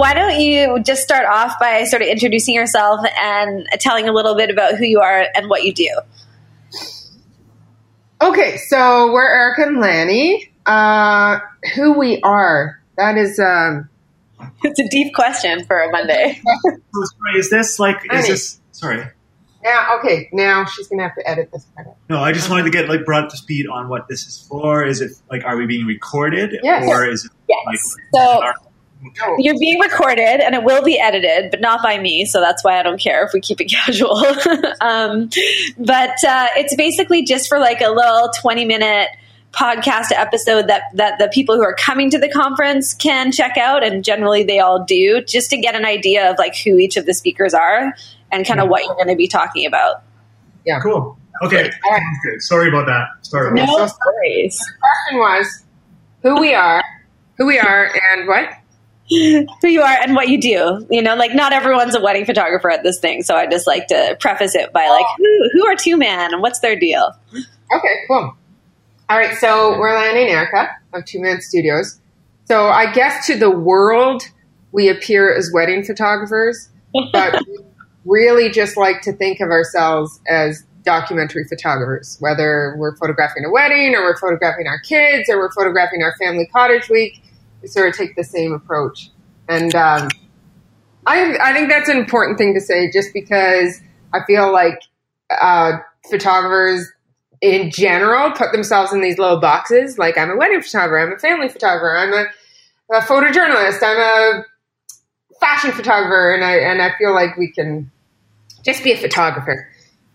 Why don't you just start off by sort of introducing yourself and telling a little bit about who you are and what you do? Okay, so we're Eric and Lanny. Uh, who we are, that is, um, It's a deep question for a Monday. Sorry, is this like is this sorry? now, okay, now she's going to have to edit this part out. No, I just wanted to get like brought up to speed on what this is for. Is it like are we being recorded Yes. or is it like Yes. So Oh, you're being recorded and it will be edited, but not by me. So that's why I don't care if we keep it casual. um, but uh, it's basically just for like a little 20 minute podcast episode that that the people who are coming to the conference can check out and generally they all do just to get an idea of like who each of the speakers are and kind of what you're going to be talking about yeah cool? Okay, All right. good. Sorry about that. Sorry. No. About no so- worries question was who we are, who we are, and what? Who you are and what you do. You know, like not everyone's a wedding photographer at this thing, so I just like to preface it by like, who, who are two man and what's their deal? Okay, cool. All right, so we're Lanny and Erica of Two Mann Studios. So I guess to the world, we appear as wedding photographers, but we really just like to think of ourselves as documentary photographers, whether we're photographing a wedding or we're photographing our kids or we're photographing our family cottage week. Sort of take the same approach. And um, I, I think that's an important thing to say just because I feel like uh, photographers in general put themselves in these little boxes. Like I'm a wedding photographer, I'm a family photographer, I'm a, a photojournalist, I'm a fashion photographer, and I and I feel like we can just be a photographer.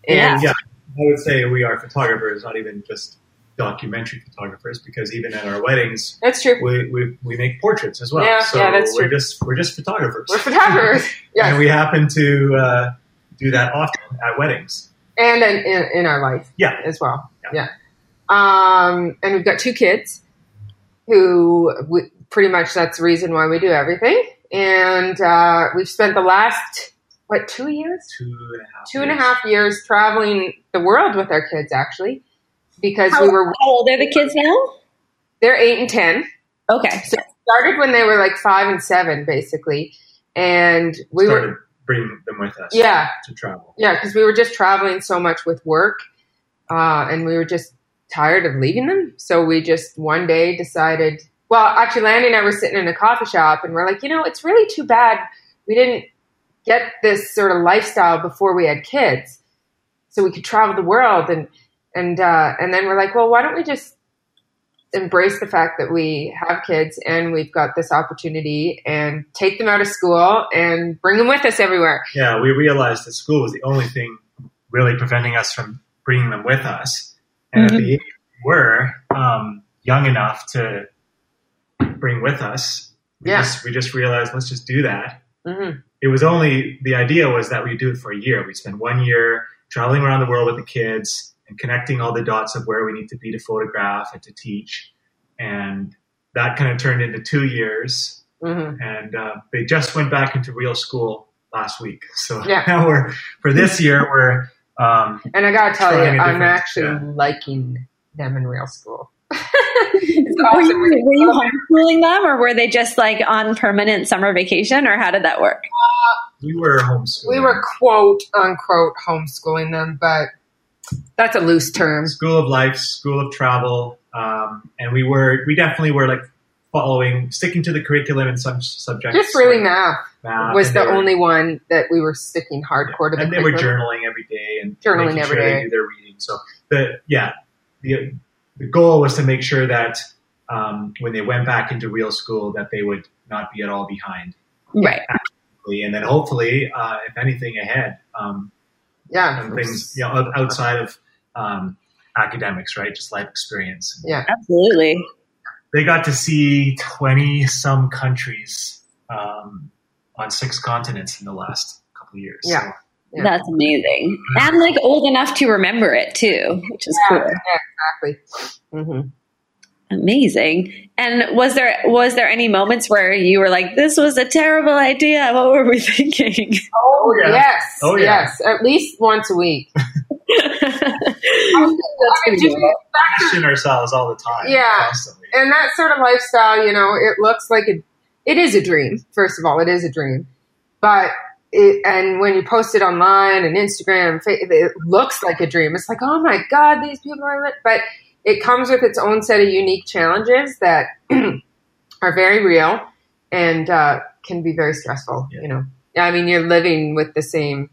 And Yeah, I would say we are photographers, not even just documentary photographers, because even at our weddings, that's true. we, we, we make portraits as well. Yeah, so yeah, that's we're true. just we're just photographers. We're photographers. Yeah, and we happen to uh, do that often at weddings. and in, in, in our life Yeah. as well. Yeah. Yeah. Um, and we've got two kids who we, pretty much that's the reason why we do everything. And uh, we've spent the last, what, two years? Two and a half. Two and a years. half years traveling the world with our kids, actually, because How, we were, how old are the kids now? they're eight and 10. Okay. So started when they were like five and seven, basically. And we Started were, bringing them with us. Yeah. To travel. Yeah, because we were just traveling so much with work, uh, and we were just tired of leaving them. So we just one day decided. Well, actually, Lanny and I were sitting in a coffee shop, and we're like, you know, it's really too bad we didn't get this sort of lifestyle before we had kids, so we could travel the world. And and uh, and then we're like, well, why don't we just embrace the fact that we have kids and we've got this opportunity and take them out of school and bring them with us everywhere. Yeah, we realized that school was the only thing really preventing us from bringing them with us. And at the age we were um, young enough to bring with us, we, Yeah. just, we just realized let's just do that. hmm It was only the idea was that we do it for a year. We spend one year traveling around the world with the kids and connecting all the dots of where we need to be to photograph and to teach. And that kind of turned into two years hmm and uh, they just went back into real school last week. So Yeah. now we're for this year we're um, And I gotta tell you, Trying a I'm actually yeah. liking them in real school. It's Were you, were you homeschooling them or were they just like on permanent summer vacation or how did that work? we were homeschooling. We were quote unquote homeschooling them, but that's a loose term. school of life, school of travel, um, and we were we definitely were like following sticking to the curriculum in some subjects. Just really like math math, was the were- only one that we were sticking hardcore to the and they were journaling every day and Journaling making every sure day. They do their reading. So the yeah, the the goal was to make sure that um, when they went back into real school that they would not be at all behind. Right. And then hopefully, uh, if anything, ahead. Um, Yeah. and things you know outside of um, academics, right? Just life experience. Yeah. Absolutely. They got to see twenty some countries um, on six continents in the last couple of years. Yeah. Yeah. That's amazing. And like old enough to remember it too, which is Yeah, cool. yeah, exactly. hmm Amazing. And was there was there any moments where you were like, "This was a terrible idea. What were we thinking?" Oh, yeah. yes. Oh, yeah. Yes. At least once a week. That's I mean, pretty just good. question ourselves all the time. Yeah. constantly. and that sort of lifestyle, you know, it looks like it it is a dream. First of all, it is a dream, but it, and when you post it online and Instagram, it looks like a dream. It's like, oh my god, these people are, lit. but it comes with its own set of unique challenges that are very real and uh, can be very stressful. Yeah. You know, I mean, you're living with the same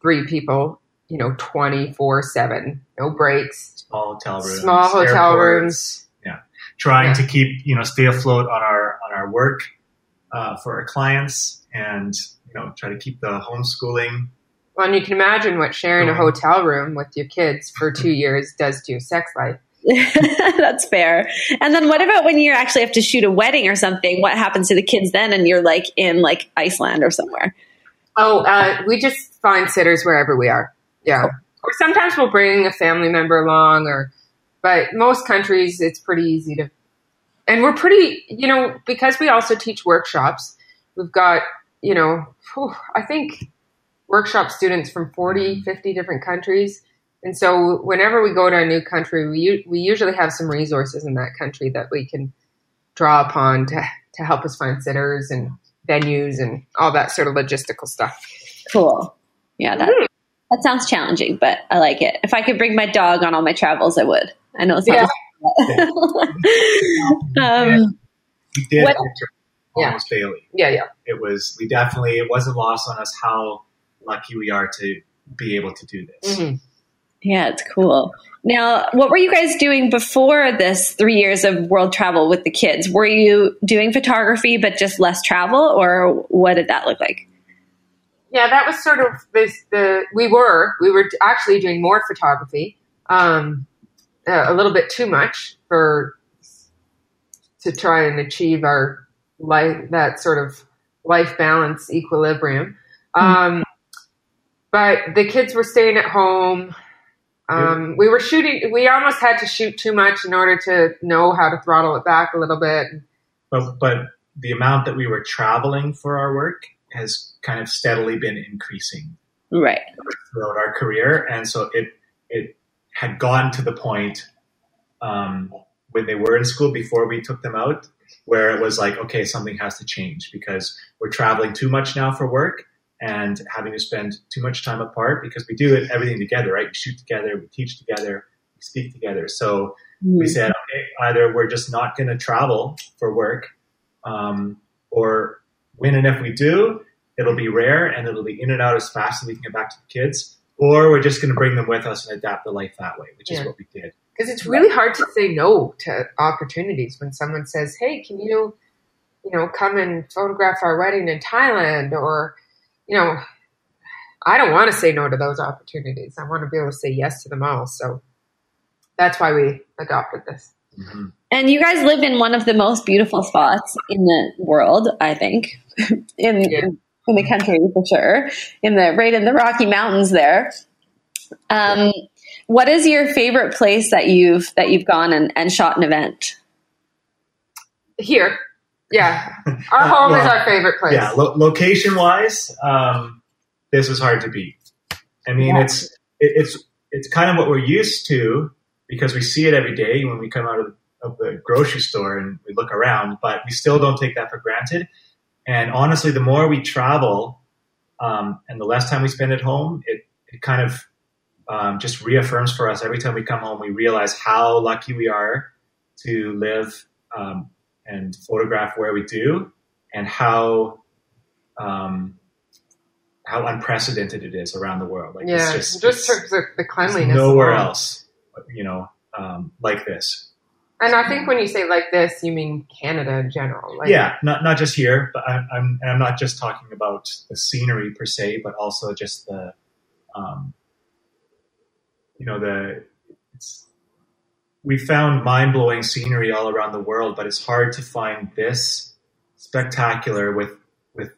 three people, you know, twenty four seven, no breaks, small hotel rooms, small hotel airports, rooms. trying Yeah. to keep you know stay afloat on our on our work uh, for our clients, and you know try to keep the homeschooling. Well, and you can imagine what sharing a hotel room with your kids for two years does to your sex life. That's fair. And then what about when you actually have to shoot a wedding or something? What happens to the kids then and you're like in like Iceland or somewhere? Oh, uh, we just find sitters wherever we are. Yeah. Or sometimes we'll bring a family member along, or, but most countries it's pretty easy to, and we're pretty, you know, because we also teach workshops. We've got, you know, whew, I think workshop students from 40, 50 different countries. And so whenever we go to a new country, we, we usually have some resources in that country that we can draw upon to, to help us find sitters and venues and all that sort of logistical stuff. Cool. Yeah, that that sounds challenging, but I like it. If I could bring my dog on all my travels, I would. I know it sounds um, We did What- enter Yeah. almost daily. Yeah, yeah. It was we definitely it wasn't lost on us how lucky we are to be able to do this. hmm Yeah, it's cool. Now, what were you guys doing before this three years of world travel with the kids? Were you doing photography but just less travel, or what did that look like? Yeah, that was sort of this. The we were we were actually doing more photography, um, uh, a little bit too much for to try and achieve our life that sort of life balance equilibrium. Um, but the kids were staying at home. Um, we were shooting. We almost had to shoot too much in order to know how to throttle it back a little bit. But but the amount that we were traveling for our work has kind of steadily been increasing Right. throughout our career, and so it it had gotten to the point um, when they were in school before we took them out, where it was like, okay, something has to change because we're traveling too much now for work and having to spend too much time apart because we do it everything together, right? We shoot together, we teach together, we speak together. So we said, okay, either we're just not going to travel for work, um, or when and if we do, it'll be rare and it'll be in and out as fast as we can get back to the kids, or we're just going to bring them with us and adapt the life that way, which is what we did. because it's really hard to say no to opportunities when someone says, "Hey, can you, you know, come and photograph our wedding in Thailand?" Or, you know, I don't want to say no to those opportunities. I want to be able to say yes to them all. So that's why we adopted this. Mhm. And you guys live in one of the most beautiful spots in the world, I think, in Yeah. in the country for sure. In the right in the Rocky Mountains there. Um, what is your favorite place that you've that you've gone and, and shot an event? Here, yeah, our home is Well, our favorite place. Yeah, lo- location wise, um, this was hard to beat. I mean, Yeah. it's it, it's it's kind of what we're used to because we see it every day when we come out of, of the grocery store and we look around, but we still don't take that for granted. And honestly, the more we travel um, and the less time we spend at home, it it kind of um, just reaffirms for us every time we come home. We realize how lucky we are to live um, and photograph where we do, and how um, how unprecedented it is around the world. Like yeah, it's just, just, it's- the, the cleanliness. nowhere alone. else, you know, um, like this. And I think when you say like this, you mean Canada in general. Like, yeah, not not just here, but I'm I'm, and I'm not just talking about the scenery per se, but also just the, um, you know, the we found mind blowing scenery all around the world, but it's hard to find this spectacular with with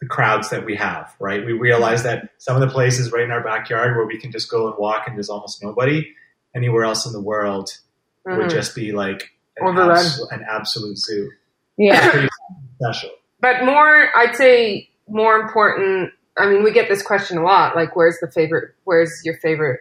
the crowds that we have. Right? We realize that some of the places right in our backyard where we can just go and walk and there's almost nobody anywhere else in the world would Mhm. just be like an, abso- an absolute zoo. Yeah. Special. But more, I'd say more important. I mean, we get this question a lot. Like, where's the favorite? Where's your favorite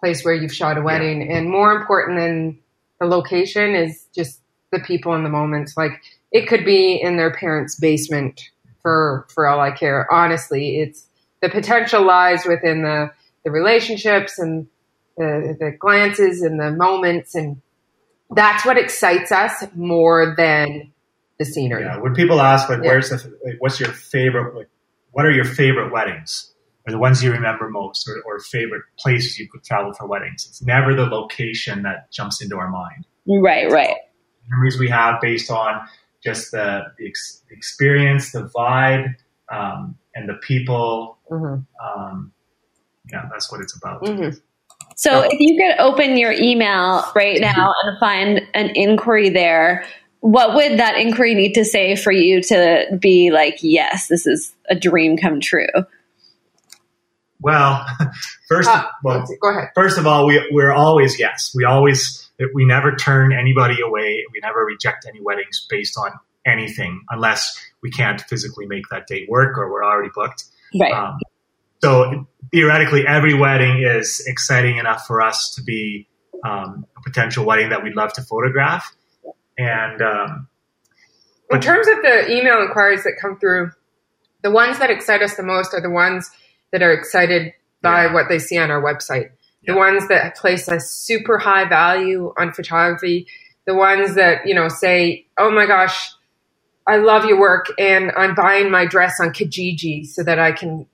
place where you've shot a wedding? And more important than the location is just the people in the moments. Like, it could be in their parents' basement for for all I care. Honestly, it's the potential lies within the the relationships and the the glances and the moments, and that's what excites us more than the scenery. Yeah. When people ask like, Yeah. "Where's the? Like, what's your favorite? Like, what are your favorite weddings? Or the ones you remember most, or, or favorite places you could travel for weddings?" It's never the location that jumps into our mind. Right, right. Memories we have based on just the, the ex- experience, the vibe, um, and the people. Mhm. Um, yeah, that's what it's about. Mhm. So if you could open your email right now and find an inquiry there, what would that inquiry need to say for you to be like, yes, this is a dream come true? Well, first, Uh, well, go ahead. first of all, we, we're always yes. We always we never turn anybody away. We never reject any weddings based on anything unless we can't physically make that date work or we're already booked. Right. Um, so theoretically, every wedding is exciting enough for us to be um, a potential wedding that we'd love to photograph. And um, In terms of the email inquiries that come through, the ones that excite us the most are the ones that are excited by Yeah. what they see on our website. The Yeah. ones that place a super high value on photography. The ones that, you know, say, oh my gosh, I love your work and I'm buying my dress on Kijiji so that I can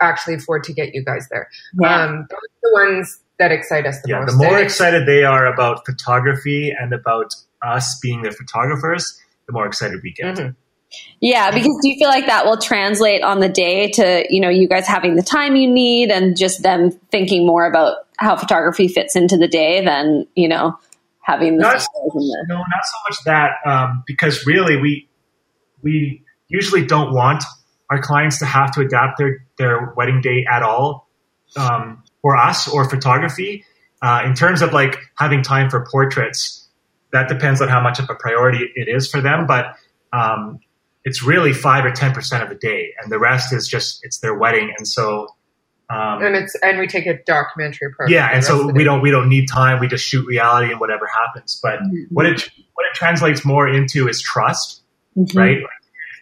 actually afford to get you guys there. Yeah. Um, the ones that excite us the yeah, most. the more excited they are about photography and about us being their photographers, the more excited we get. Mhm. Yeah, because do you feel like that will translate on the day to, you know, you guys having the time you need and just them thinking more about how photography fits into the day than, you know, having the Not- photos and the No, not so much that, um, because really we we usually don't want our clients to have to adapt their their wedding day at all um, for us or photography. Uh, in terms of like having time for portraits, that depends on how much of a priority it is for them, but. Um, it's really five or ten percent of the day, and the rest is just it's their wedding, and so um, and it's and we take a documentary approach. yeah, and so we don't we don't need time. We just shoot reality and whatever happens. But what it what it translates more into is trust, Mhm. right?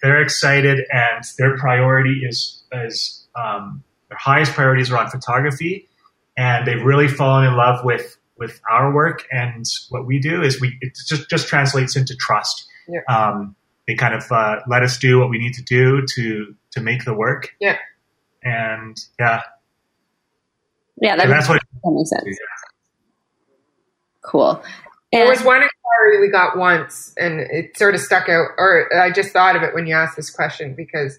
They're excited and their priority is is um, their highest priorities are on photography, and they've really fallen in love with with our work and what we do is we it just just translates into trust. Yeah. Um, they kind of uh, let us do what we need to do to to make the work. Yeah. And yeah, Yeah, that, and makes, that's what. that makes sense. Cool. There was one inquiry we got once, and it sort of stuck out, or I just thought of it when you asked this question because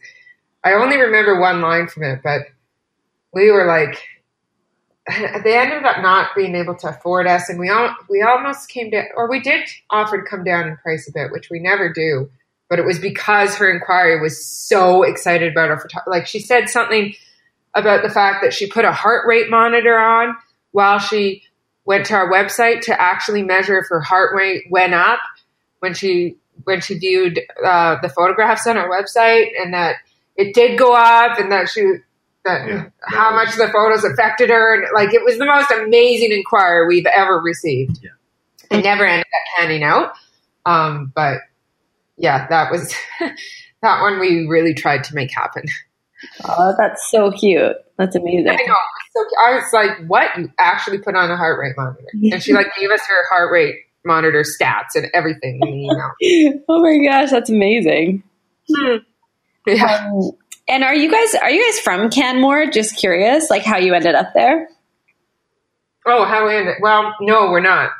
I only remember one line from it, but we were like, they ended up not being able to afford us, and we all we almost came to, or we did offer to come down in price a bit, which we never do, but it was because her inquiry was so excited about our photo. Like she said something about the fact that she put a heart rate monitor on while she went to our website to actually measure if her heart rate went up when she when she viewed uh, the photographs on our website, and that it did go up, and that she that Yeah. how much the photos affected her, and like it was the most amazing inquiry we've ever received. Yeah. It never ended up panning out, um, but yeah, that was that one we really tried to make happen. oh, that's so cute. That's amazing. I know. So I was like, "What? You actually put on a heart rate monitor?" And she like gave us her heart rate monitor stats and everything in the email. oh my gosh, that's amazing. Yeah. Um, and are you guys are you guys from Canmore? Just curious, like how you ended up there. Oh, how in it? Well, no, we're not.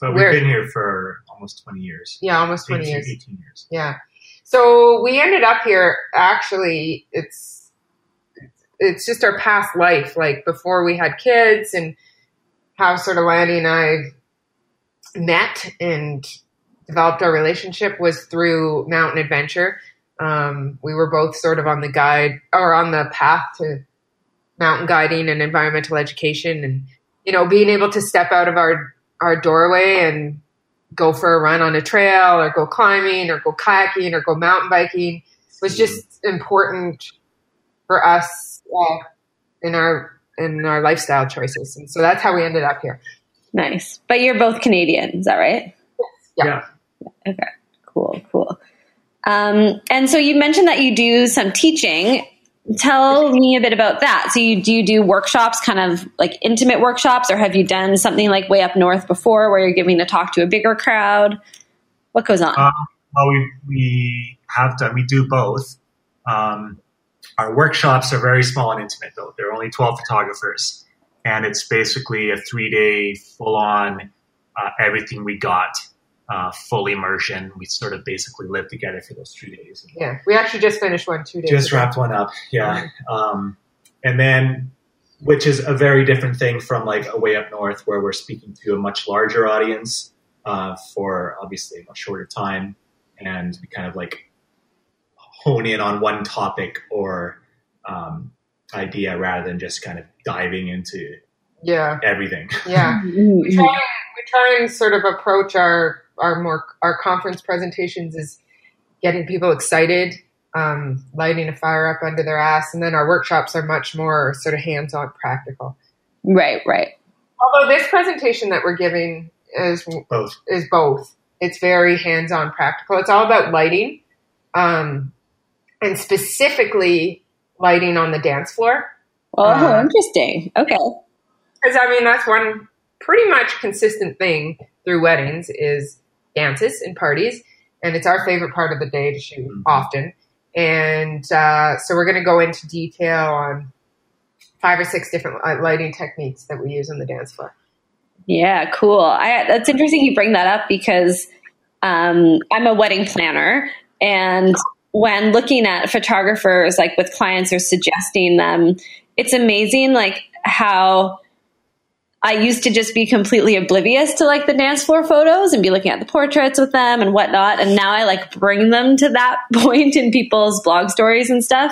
But we've Where- been here for almost 20 years. Yeah, almost 20 18, years. 18 years. Yeah. So we ended up here. Actually, it's it's just our past life, like before we had kids, and how sort of Lanny and I met and developed our relationship was through mountain adventure. Um, we were both sort of on the guide or on the path to mountain guiding and environmental education, and you know, being able to step out of our our doorway and go for a run on a trail or go climbing or go kayaking or go mountain biking was just important for us uh, in our in our lifestyle choices and so that's how we ended up here Nice. But you're both Canadian, is that right? Yeah. Okay. Cool. Cool. Um, and so you mentioned that you do some teaching. Tell me a bit about that. So you do you do workshops, kind of like intimate workshops, or have you done something like way up north before, where you're giving a talk to a bigger crowd? What goes on? Um, well, we, we have done, we do both. Um, our workshops are very small and intimate, though. There are only 12 photographers, and it's basically a three day full on uh, everything we got, uh, full immersion. We sort of basically live together for those three days. yeah we actually just finished one two days Just ago. wrapped one up, yeah. Um, and then, which is a very different thing from like a way up north, where we're speaking to a much larger audience uh, for obviously a much shorter time, and we kind of like hone in on one topic or um, idea rather than just kind of diving into yeah everything. yeah we try, we try and sort of approach our our more our conference presentations is getting people excited um, lighting a fire up under their ass and then our workshops are much more sort of hands-on practical Right. Right. although this presentation that we're giving is Both. is both it's very hands-on practical it's all about lighting um, and specifically lighting on the dance floor Oh, Uh, interesting. Okay. Because I mean, that's one pretty much consistent thing through weddings is dances and parties, and it's our favorite part of the day to shoot Mhm. often. And uh, so we're going to go into detail on five or six different uh, lighting techniques that we use on the dance floor. Yeah, cool. I, that's interesting you bring that up because um, I'm a wedding planner, and when looking at photographers, like with clients or suggesting them, it's amazing like how I used to just be completely oblivious to like the dance floor photos and be looking at the portraits with them and whatnot, and now I like bring them to that point in people's blog stories and stuff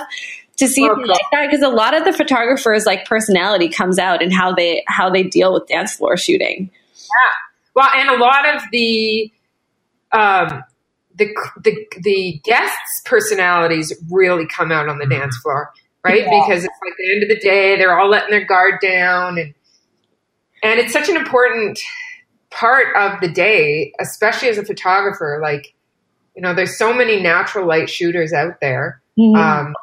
to see if Okay. like that because a lot of the photographers like personality comes out in how they how they deal with dance floor shooting. Yeah, well, and a lot of the um, the the the guests' personalities really come out on the dance floor, right? Yeah. Because it's like the end of the day, they're all letting their guard down, and and it's such an important part of the day, especially as a photographer. Like, you know, there's so many natural light shooters out there, Mm-hmm. um,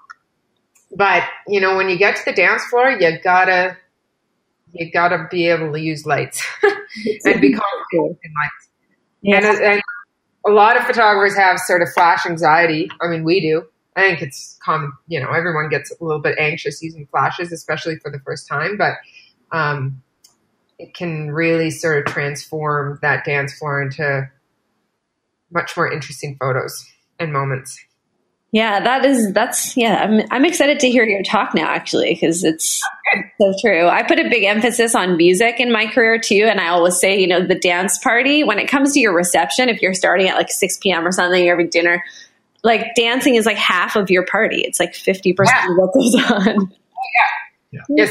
but you know, when you get to the dance floor, you gotta you gotta be able to use lights and be confident in lights. And, and a lot of photographers have sort of flash anxiety. I mean, we do. I think it's common. You know, everyone gets a little bit anxious using flashes, especially for the first time. But um, it can really sort of transform that dance floor into much more interesting photos and moments. Yeah, that is that's yeah. I'm I'm excited to hear your talk now, actually, because it's so true. I put a big emphasis on music in my career too, and I always say, you know, the dance party when it comes to your reception, if you're starting at like six p.m. or something, you're having dinner, like dancing is like half of your party. It's like fifty percent Yeah. of what goes on. Oh, yeah,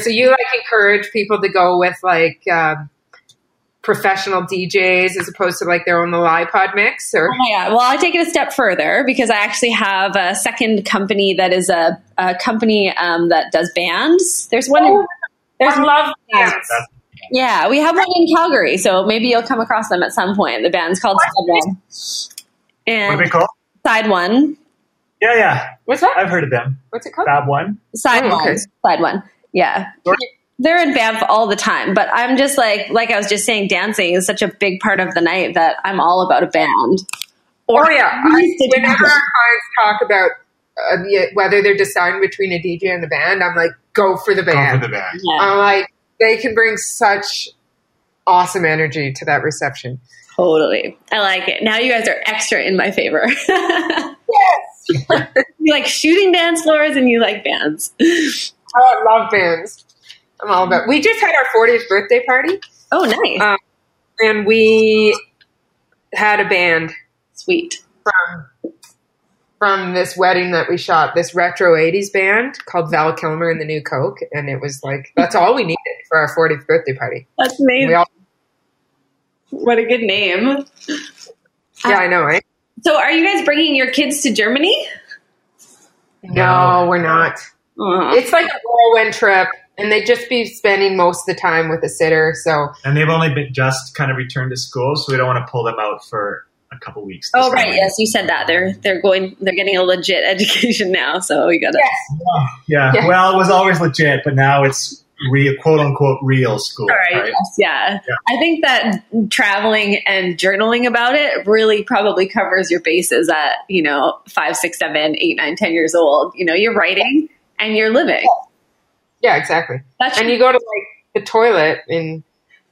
so you like encourage people to go with like um, professional DJs as opposed to like their own little iPod mix, or Oh my god! Well, I take it a step further because I actually have a second company that is a, a company um, that does bands. There's one. In, there's I love Yeah. dance. Yeah, we have one in Calgary, so maybe you'll come across them at some point. The band's called Side One. What are they called? Side One, Yeah, yeah. What's that? I've heard of them. What's it called? Fab One. Side Oh, One, okay. Side One. Yeah, Sure. they're in Banff all the time. But I'm just like, like I was just saying, dancing is such a big part of the night that I'm all about a band. Oh yeah, I, used whenever our clients talk about uh, the, whether they're deciding between a DJ and the band, I'm like, go for the Go band. for the band. Yeah, I'm like, they can bring such awesome energy to that reception. Totally. I like it. Now you guys are extra in my favor. Yes. you like shooting dance floors and you like bands. Oh, I love bands. I'm all about. We just had our 40th birthday party, Oh, nice. Um, and we had a band Sweet. from from this wedding that we shot. This retro 80s band called Val Kilmer and the New Coke, and it was like that's all we needed for our 40th birthday party. That's amazing. All, what a good name. yeah, I know, right? So, are you guys bringing your kids to Germany? No, we're not. Aw. It's like a whirlwind trip, and they'd just be spending most of the time with a sitter. So And they've only been just kind of returned to school, so we don't want to pull them out for a couple weeks. Oh this right, time. yes, you said that. They're they're going they're getting a legit education now, so we gotta Yeah. Yeah. Well, it was always legit, but now it's real, quote unquote, real school. All right. right? Yes, yeah. Yeah. I think that traveling and journaling about it really probably covers your bases at, you know, five, six, seven, eight, nine, ten years old. You know, you're writing and you're living. yeah, exactly. That's And you go to like the toilet in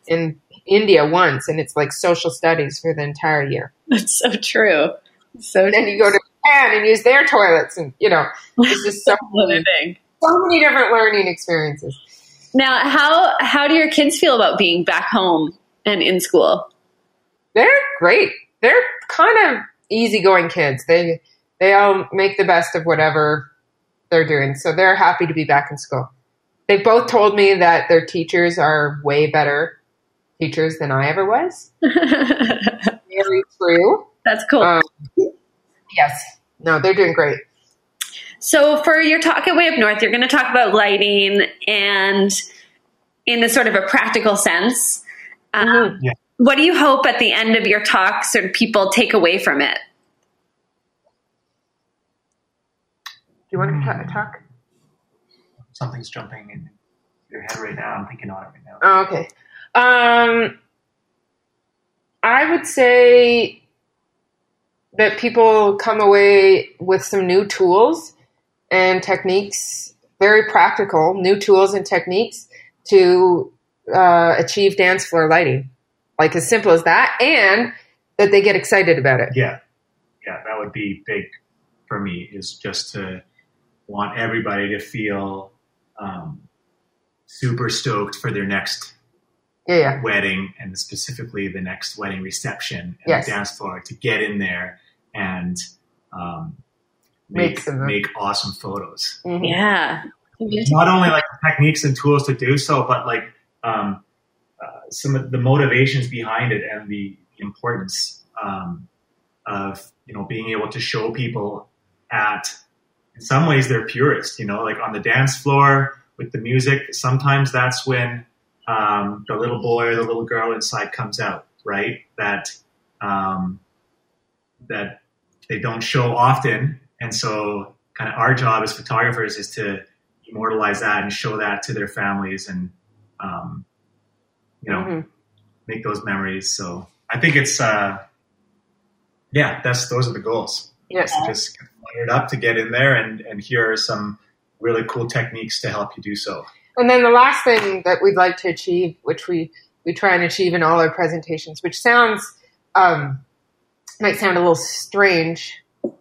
in India once, and it's like social studies for the entire year. that's so true. So And then you go to Japan and use their toilets, and you know, it's just so many, so many different learning experiences. Now, how how do your kids feel about being back home and in school? They're great. They're kind of easygoing kids. They they all make the best of whatever they're doing, so they're happy to be back in school. They both told me that their teachers are way better teachers than I ever was. Very true. That's cool. Um, yes. No, they're doing great. So, for your talk at Way Up North, you're going to talk about lighting and in a sort of a practical sense. Um. Yeah. What do you hope at the end of your talk, sort of people take away from it? Do you want to ta- talk? Something's jumping in your head right now. I'm thinking on it right now. Oh, okay. Um, I would say that people come away with some new tools and techniques, very practical new tools and techniques to uh, achieve dance floor lighting. Like as simple as that, and that they get excited about it. Yeah. Yeah, that would be big for me is just to want everybody to feel um, super stoked for their next Yeah, yeah. wedding and specifically the next wedding reception and Yes. the dance floor to get in there and um, Make make make awesome photos. Mhm. Yeah. Not only like techniques and tools to do so, but like um, uh, some of the motivations behind it and the importance um, of you know being able to show people at in some ways they're purest. You know, like on the dance floor with the music. Sometimes that's when um, the little boy or the little girl inside comes out, right? That um, that they don't show often, and so kind of our job as photographers is to immortalize that and show that to their families and um, you know Mhm. make those memories. So I think it's uh, yeah, that's those are the goals. Yes. Just get fired up to get in there, and and here are some really cool techniques to help you do so. And then the last thing that we'd like to achieve, which we, we try and achieve in all our presentations, which sounds um, might sound a little strange,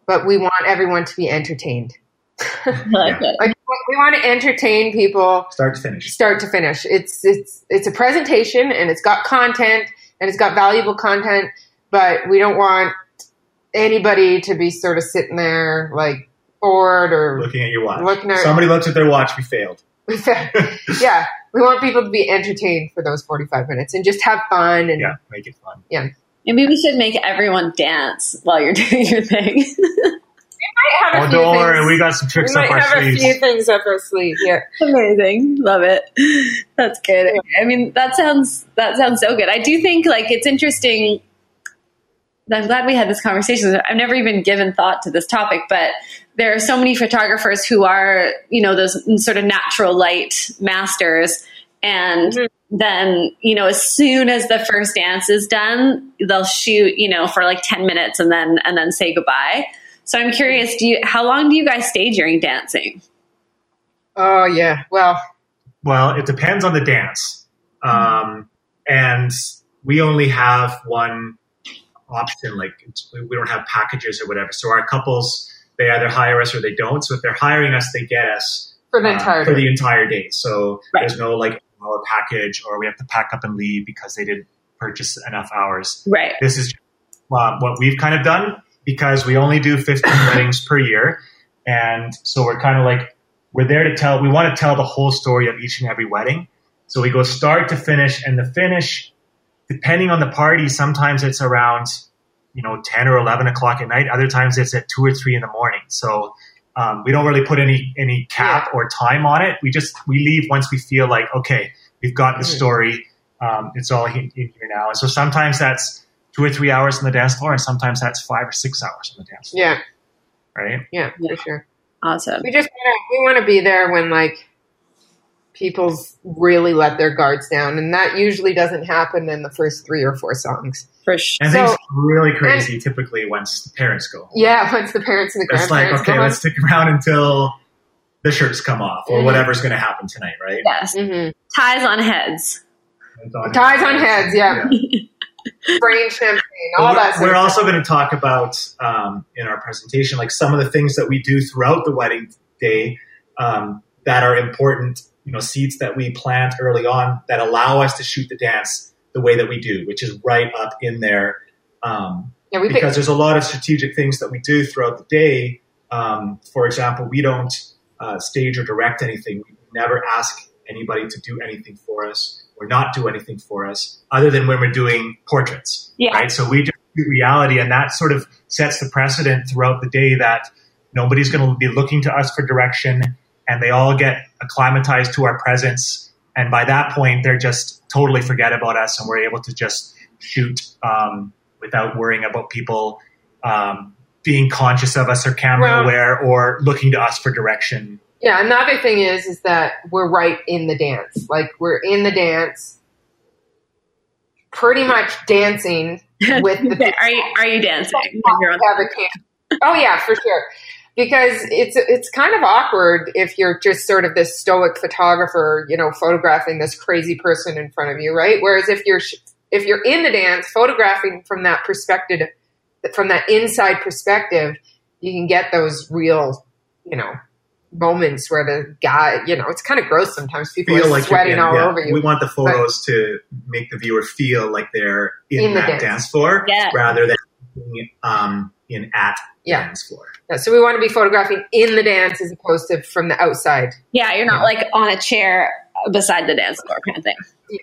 but we want everyone to be entertained. I like it. Like we want to entertain people Start to finish. start to finish. It's it's it's a presentation and it's got content and it's got valuable content, but we don't want anybody to be sort of sitting there like bored or Looking at your watch. Looking at- Somebody looks at their watch. We failed. yeah. We want people to be entertained for those forty five minutes and just have fun and Yeah, make it fun. Yeah, maybe we should make everyone dance while you're doing your thing. might have a Oh, few don't worry, things- we got some we tricks might up our have a few things up our sleeve. Yeah. Amazing. Love it. That's good. I mean, that sounds that sounds so good. I do think like it's interesting. I'm glad we had this conversation. I've never even given thought to this topic, but there are so many photographers who are, you know, those sort of natural light masters. And Mhm. then, you know, as soon as the first dance is done, they'll shoot, you know, for like 10 minutes and then, and then say goodbye. So I'm curious, do you, how long do you guys stay during dancing? Oh yeah. Well, Well, it depends on the dance. Um, and we only have one option. Like we don't have packages or whatever. So our couples they either hire us or they don't. So if they're hiring us, they get us for the entire uh, day. for the entire day. So Right. there's no like hour package or we have to pack up and leave because they didn't purchase enough hours. Right. This is uh, what we've kind of done because we only do 15 weddings per year. And so we're kind of like, we're there to tell, we want to tell the whole story of each and every wedding. So we go start to finish and the finish, depending on the party, sometimes it's around, you know, 10 or 11 o'clock at night. Other times it's at two or three in the morning. So um, we don't really put any, any cap or time on it. We just, we leave once we feel like, okay, we've got the Mhm. story. Um, it's all in, in here now. And so sometimes that's two or three hours on the dance floor and sometimes that's five or six hours on the dance floor. Yeah, Right. yeah, Yeah. for sure. Awesome. We just wanna, we want to be there when like people's really let their guards down, and that usually doesn't happen in the first three or four songs. For sure. And So- things really crazy typically once the parents go home. Yeah, once the parents and the It's like, okay, go let's stick around until the shirts come off or Mhm. whatever's going to happen tonight, right? Yes. hmm Ties on heads. On- Ties on heads, yeah. Brain champagne, all Well, that. we're, sort we're also going to talk about um, in our presentation, like some of the things that we do throughout the wedding day um, that are important. You know, seeds that we plant early on that allow us to shoot the dance the way that we do, which is right up in there. Um, yeah, because there's a lot of strategic things that we do throughout the day. Um, for example, we don't uh, stage or direct anything. We never ask anybody to do anything for us or not do anything for us, other than when we're doing portraits. Yeah. Right. So we just do reality, and that sort of sets the precedent throughout the day that nobody's going to be looking to us for direction, and they all get acclimatized to our presence. And by that point, they're just totally forget about us, and we're able to just shoot um, without worrying about people um, being conscious of us or camera Well- aware or looking to us for direction. yeah. And the other thing is, is that we're right in the dance. Like we're in the dance, pretty much dancing with the are you are you dancing when you're on? have a cam- Oh yeah, for sure. Because it's it's kind of awkward if you're just sort of this stoic photographer, you know, photographing this crazy person in front of you, right? Whereas if you're if you're in the dance, photographing from that perspective, from that inside perspective, you can get those real, you know, moments where the guy, you know, it's kind of gross sometimes. People Feel are like sweating all yeah, over you. We want the photos to make the viewer feel like they're in, In the dance. dance, floor Yeah. rather than um, in at Yeah. dance floor. Yeah, so we want to be photographing in the dance as opposed to from the outside. Yeah, you're not like on a chair beside the dance floor kind of thing.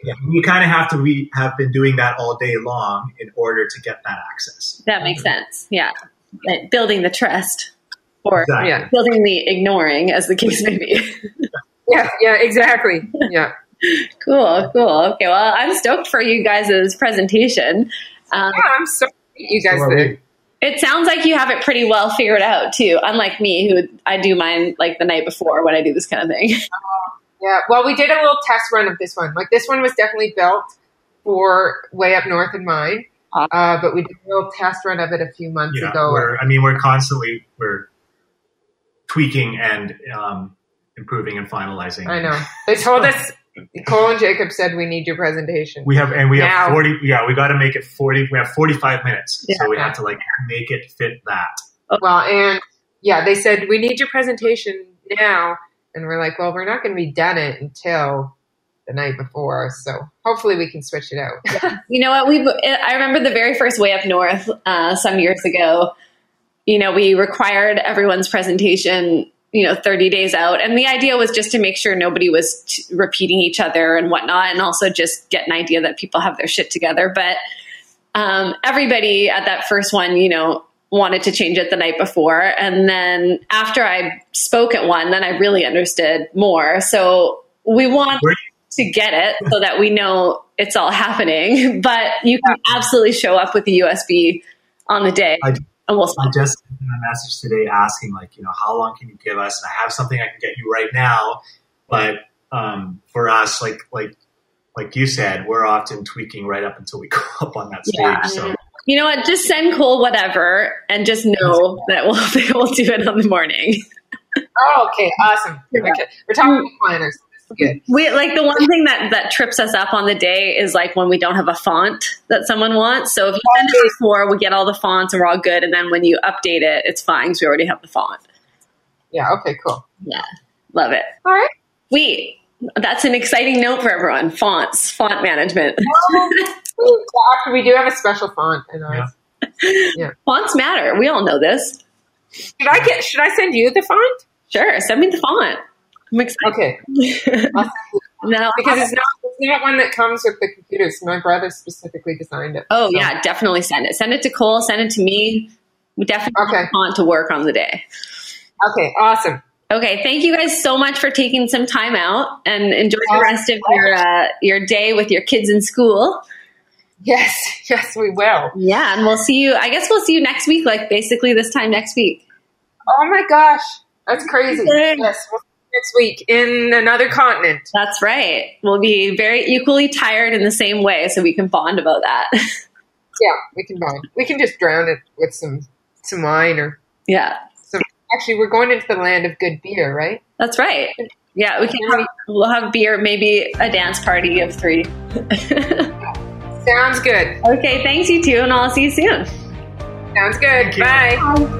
Yeah, you kind of have to be, have been doing that all day long in order to get that access. That makes sense. Yeah, Like building the trust or Exactly. Yeah. building the ignoring, as the case may be. Yeah, yeah, exactly. Yeah. cool, cool. Okay, well, I'm stoked for you guys' presentation. Um, Yeah, I'm so you guys So are did. we. It sounds like you have it pretty well figured out too. Unlike me, who I do mine like the night before when I do this kind of thing. Yeah. Well, we did a little test run of this one. Like this one was definitely built for way up north in mine. Uh, but we did a little test run of it a few months Yeah, ago. we're, I mean, we're constantly we're tweaking and um, improving and finalizing. I know. They told us Cole and Jacob said we need your presentation. We have and we Now. have forty. Yeah, we got to make it forty. We have forty-five minutes, Yeah. so we have to like make it fit that. well, and yeah, they said we need your presentation now, and we're like, well, we're not going to be done it until the night before, so hopefully we can switch it out. You know what? We I remember the very first way up north uh, some years ago. You know, we required everyone's presentation. You know, thirty days out, and the idea was just to make sure nobody was t- repeating each other and whatnot, and also just get an idea that people have their shit together. But um, everybody at that first one, you know, wanted to change it the night before, and then after I spoke at one, then I really understood more. So we want to get it so that we know it's all happening. But you can absolutely show up with the USB on the day, and we'll. I just sent them a message today asking, like, you know, how long can you give us? And I have something I can get you right now, but um, for us, like, like, like you said, we're often tweaking right up until we go up on that stage. Yeah. So You know what? Just send Cole whatever, and just know that we'll we'll do it on the morning. oh, okay, awesome. Okay. We're talking to planners. Good. We like the one thing that that trips us up on the day is like when we don't have a font that someone wants. So if you send it before, we get all the fonts and we're all good, and then when you update it, it's fine because we already have the font. Yeah. Okay. Cool. Yeah, love it. All right. Sweet. That's an exciting note for everyone. Fonts, font management. We do have a special font in ours. Fonts matter. We all know this. Should I get? Should I send you the font? Sure, send me the font. I'm excited. Okay. I'll now, because it's not it's not one that comes with the computers. My brother specifically designed it. oh So- yeah, definitely send it. Send it to Cole. Send it to me. We definitely Okay. font to work on the day. Okay. Awesome. Okay, thank you guys so much for taking some time out and enjoy the rest of your uh, your day with your kids in school. Yes. Yes, we will. Yeah, and we'll see you. I guess we'll see you next week, like basically this time next week. Oh my gosh, that's crazy. Yes. We'll next week in another continent. That's right. We'll be very equally tired in the same way, so we can bond about that. Yeah, we can bond. We can just drown it with some some wine or yeah, some. Actually, we're going into the land of good beer, right? that's right. Yeah, we can. Have, we'll have beer, maybe a dance party of three. Sounds good. okay, thanks you two, and I'll see you soon. Sounds good. Thank you. Bye.